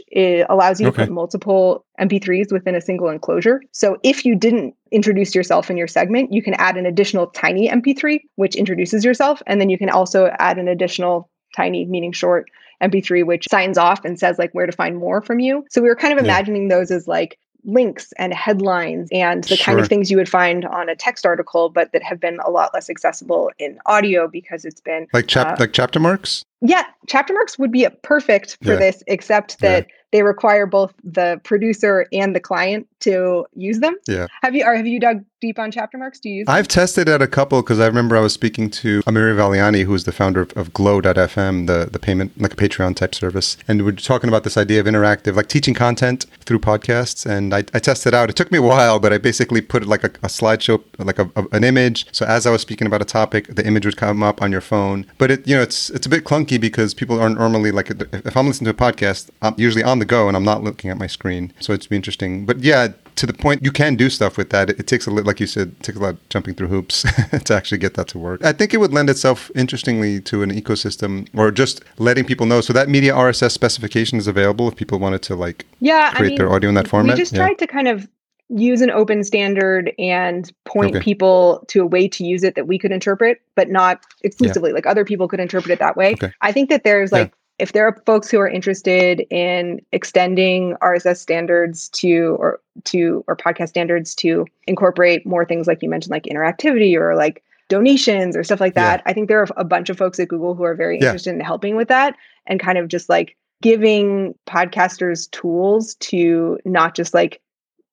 allows you Okay. to put multiple MP3s within a single enclosure. So if you didn't introduce yourself in your segment, you can add an additional tiny MP3, which introduces yourself. And then you can also add an additional tiny, meaning short MP3, which signs off and says like where to find more from you. So we were kind of Yeah. imagining those as like links and headlines and the kind of things you would find on a text article, but that have been a lot less accessible in audio because it's been Like chap Uh, like chapter marks? yeah, chapter marks would be perfect for Yeah. this, except Yeah. They require both the producer and the client to use them. Yeah. Have you or have you dug deep on chapter marks? Do you use them? I've tested at a couple because I remember I was speaking to Amira Valliani, who is the founder of, of Glow.fm, the, the payment, like a Patreon type service. And we are talking about this idea of interactive, like teaching content through podcasts. And I, I tested out. It took me a while, but I basically put like a, a slideshow, like a, a- an image. So as I was speaking about a topic, the image would come up on your phone. But it, you know, it's it's a bit clunky because people aren't normally like, if I'm listening to a podcast, I'm usually on the go and I'm not looking at my screen. So it's be interesting. But yeah, to the point you can do stuff with that. It, it takes a li- like you said, it takes a lot of jumping through hoops (laughs) to actually get that to work. I think it would lend itself interestingly to an ecosystem or just letting people know. So that media RSS specification is available if people wanted to like yeah, create their audio in that format. We just Yeah. tried to kind of use an open standard and point Okay. people to a way to use it that we could interpret, but not exclusively. Like other people could interpret it that way. Okay. I think that there's Yeah. like if there are folks who are interested in extending RSS standards to or to or podcast standards to incorporate more things like you mentioned, like interactivity or like donations or stuff like Yeah. that. I think there are a bunch of folks at Google who are very Yeah. interested in helping with that and kind of just like giving podcasters tools to not just like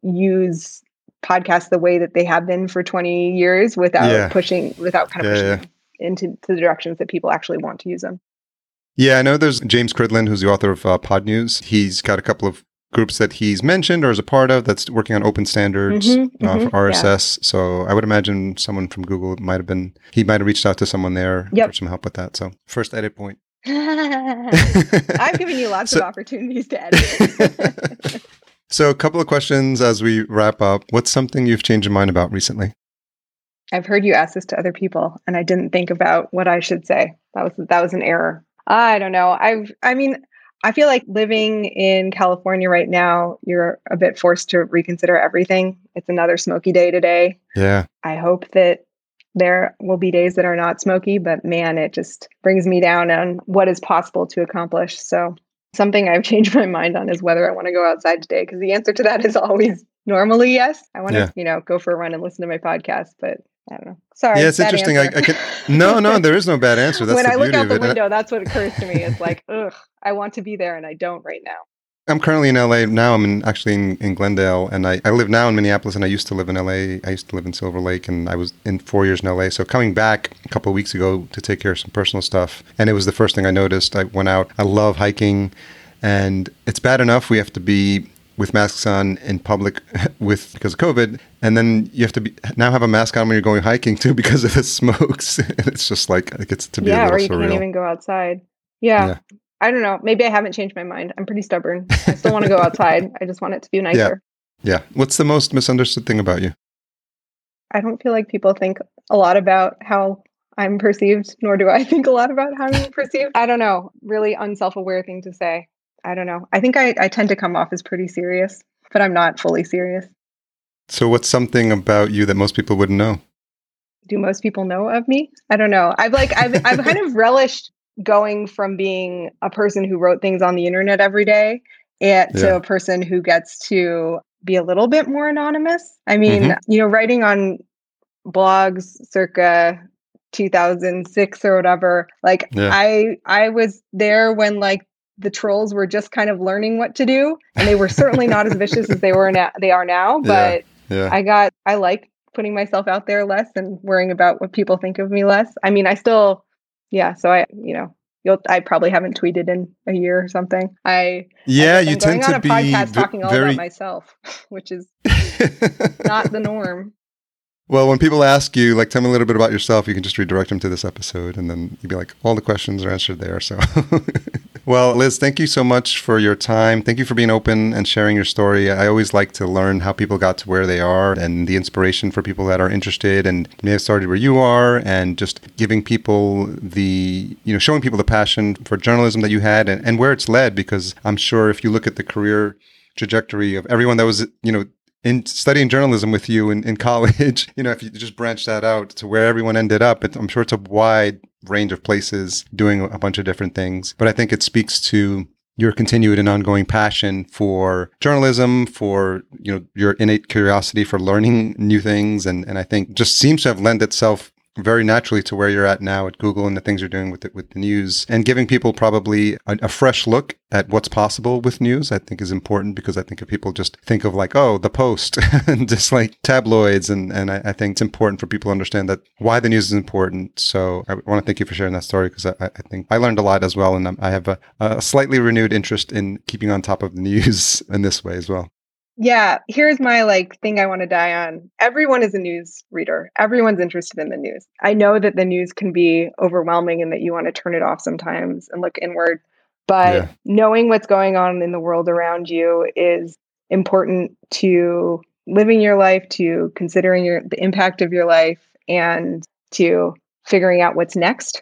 use podcasts the way that they have been for 20 years without Yeah. pushing without kind of Yeah, pushing yeah. into the directions that people actually want to use them. Yeah, I know there's James Cridland, who's the author of uh, Podnews. He's got a couple of groups that he's mentioned or is a part of that's working on open standards Mhm, uh, mhm, for RSS. So I would imagine someone from Google might have been, he might have reached out to someone there Yep. for some help with that. So first edit point. (laughs) (laughs) I've given you lots So- of opportunities to edit. (laughs) so a couple of questions as we wrap up. What's something you've changed your mind about recently? I've heard you ask this to other people, and I didn't think about what I should say. That was that was an error. I don't know. I've I mean, I feel like living in California right now, you're a bit forced to reconsider everything. It's another smoky day today. Yeah. I hope that there will be days that are not smoky, but man, it just brings me down on what is possible to accomplish. So, something I've (laughs) changed my mind on is whether I want to go outside today because the answer to that is always normally yes. I want to, Yeah. you know, go for a run and listen to my podcast, but I don't know. Sorry. Yeah, it's interesting. I- I can- No, no, there is no bad (laughs) answer. That's when the I look out the I- uh, window, that's what occurs to me. It's like, ugh, I want to be there and I don't right now. I'm currently in LA now. I'm in, actually in, in Glendale, and I, I live now in Minneapolis, and I used to live in LA. I used to live in Silver Lake, and I was in four years in LA. So coming back a couple of weeks ago to take care of some personal stuff, and it was the first thing I noticed. I went out. I love hiking, and it's bad enough we have to be with masks on in public (laughs) with because of COVID, and then you have to be now have a mask on when you're going hiking too (laughs) because of the smokes. (laughs) and it's just like it gets to be yeah, a or you little can't even go outside. Yeah. Yeah. I don't know. Maybe I haven't changed my mind. I'm pretty stubborn. I still want to go outside. I just want it to be nicer. yeah. What's the most misunderstood thing about you? I don't feel like people think a lot about how I'm perceived, nor do I think a lot about how I'm perceived. I don't know. Really unself aware thing to say. I don't know. I think I, I tend to come off as pretty serious, but I'm not fully serious. So what's something about you that most people wouldn't know? do most people know of me? I don't know. I've like I've I've kind of relished going from being a person who wrote things on the internet every day and yeah. to a person who gets to be a little bit more anonymous. I mean, mm-hmm. you know, writing on blogs circa 2006 or whatever, like yeah. I I was there when like the trolls were just kind of learning what to do and they were certainly not as vicious as they were now they are now, but yeah. Yeah. I got I like putting myself out there less and worrying about what people think of me less. I mean, I still yeah, so I, you know, you'll I probably haven't tweeted in a year or something. I yeah, I you tend to be podcast talking all very... about myself, (laughs) which is (laughs) not the norm. Well, when people ask you, like, tell me a little bit about yourself, you can just redirect them to this episode, and then you'd be like, all the questions are answered there. So (laughs) Well, Liz, thank you so much for your time. Thank you for being open and sharing your story. I always like to learn how people got to where they are and the inspiration for people that are interested and may have started where you are and just giving people the, you know, showing people the passion for journalism that you had and, and where it's led. Because I'm sure if you look at the career trajectory of everyone that was, you know, in studying journalism with you in, in (laughs) college, you know, if you just branch that out to where everyone ended up, it, I'm sure it's a wide range of places doing a bunch of different things. But I think it speaks to your continued and ongoing passion for journalism, for you know your innate curiosity for learning (laughs) new things, and and I think just seems to have lent itself very naturally to where you're at now at Google and the things you're doing with it with the news. And giving people probably a, a, fresh look at what's possible with news I think is important because I think if people just think of like oh the post (laughs) and just like tabloids and and I, I, think it's important for people to understand that why the news is important. So I want to thank you for sharing that story because I, I, think I learned a lot as well and I have a, a slightly renewed interest in keeping on top of the news (laughs) in this way as well yeah, here's my like thing I want to die on. Everyone is a news reader. Everyone's interested in the news. I know that the news can be overwhelming and that you want to turn it off sometimes and look inward, but yeah. knowing what's going on in the world around you is important to living your life, to considering your the impact of your life and to figuring out what's next.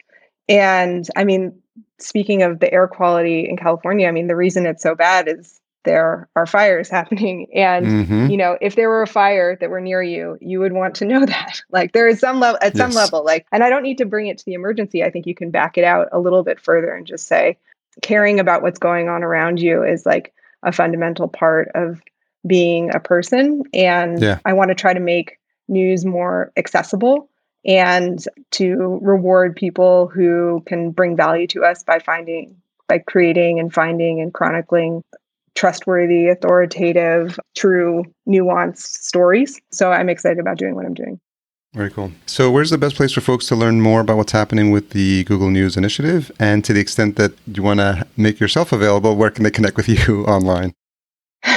And I mean, speaking of the air quality in California, I mean, the reason it's so bad is there are fires (laughs) happening and mm-hmm. you know if there were a fire that were near you you would want to (laughs) know that like there is some level at yes. some level like and i don't need to bring it to the emergency i think you can back it out a little bit further and just say caring about what's going on around you is like a fundamental part of being a person and yeah. i want to try to make news more accessible and to reward people who can bring value to us by finding by creating and finding and chronicling trustworthy, authoritative, true, nuanced stories. So I'm excited about doing what I'm doing. Very cool. So, where's the best place for folks to learn more about what's happening with the Google News Initiative? And to the extent that you want to make yourself available, where can they connect with (laughs) you online? (laughs)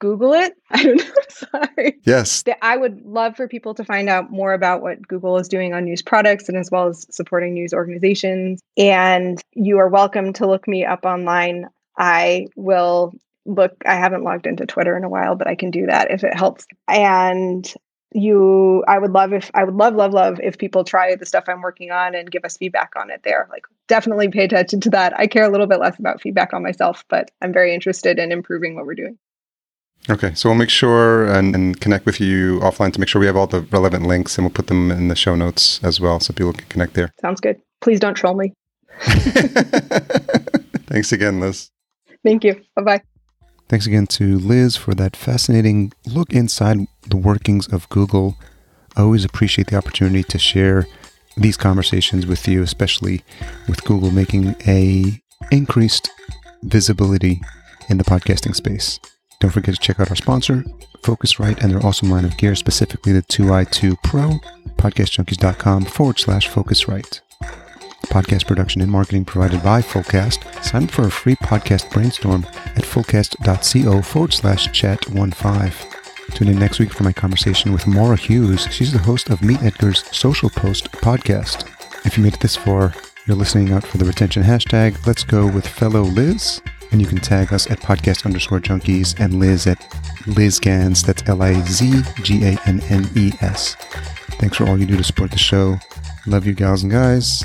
Google it. (laughs) I don't know. Sorry. Yes. I would love for people to find out more about what Google is doing on news products and as well as supporting news organizations. And you are welcome to look me up online. I will look. I haven't logged into Twitter in a while, but I can do that if it helps. And you i would love if i would love love love if people try the stuff i'm working on and give us feedback on it there. Like definitely pay attention to that. I care a little bit less about feedback on myself but i'm very interested in improving what we're doing. Okay so we'll make sure and, and connect with you offline to make sure we have all the relevant links and we'll put them in the show notes as well so people can connect there. Sounds good. Please don't troll me. (laughs) Thanks again liz Thank you. Bye bye. Thanks again to Liz for that fascinating look inside the workings of Google. I always appreciate the opportunity to share these conversations with you, especially with Google making a increased visibility in the podcasting space. Don't forget to check out our sponsor, Focusrite, and their awesome line of gear, specifically the 2i2 Pro, podcastjunkies.com forward slash Focusrite podcast production and marketing provided by Fullcast. Sign up for a free podcast brainstorm at fullcast.co forward slash chat 15. Tune in next week for my conversation with Maura Hughes. She's the host of Meet Edgar's Social Post podcast. If you made it this far, you're listening out for the retention hashtag. Let's go with fellow Liz. And you can tag us at podcast underscore junkies and Liz at Liz. That's L I Z G A N N E S. Thanks for all you do to support the show. Love you, gals and guys.